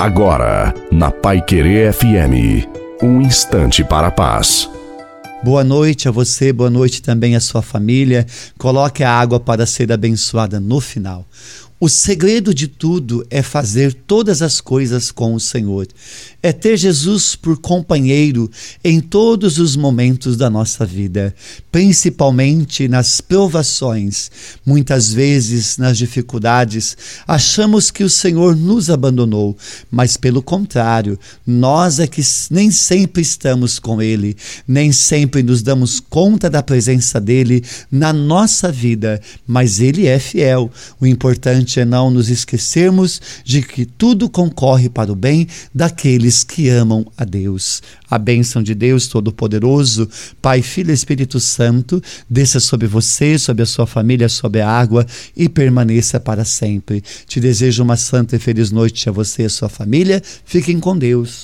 Agora, na Pai Querer FM, um instante para a paz. Boa noite a você, boa noite também à sua família. Coloque a água para ser abençoada no final. O segredo de tudo é fazer todas as coisas com o Senhor. É ter Jesus por companheiro em todos os momentos da nossa vida, principalmente nas provações. Muitas vezes, nas dificuldades, achamos que o Senhor nos abandonou, mas pelo contrário, nós é que nem sempre estamos com Ele, nem sempre nos damos conta da presença dele na nossa vida, mas Ele é fiel. O importante importante é não nos esquecermos de que tudo concorre para o bem daqueles que amam a Deus. A bênção de Deus Todo-Poderoso, Pai, Filho e Espírito Santo, desça sobre você, sobre a sua família, sobre a água e permaneça para sempre. Te desejo uma santa e feliz noite a você e a sua família. Fiquem com Deus.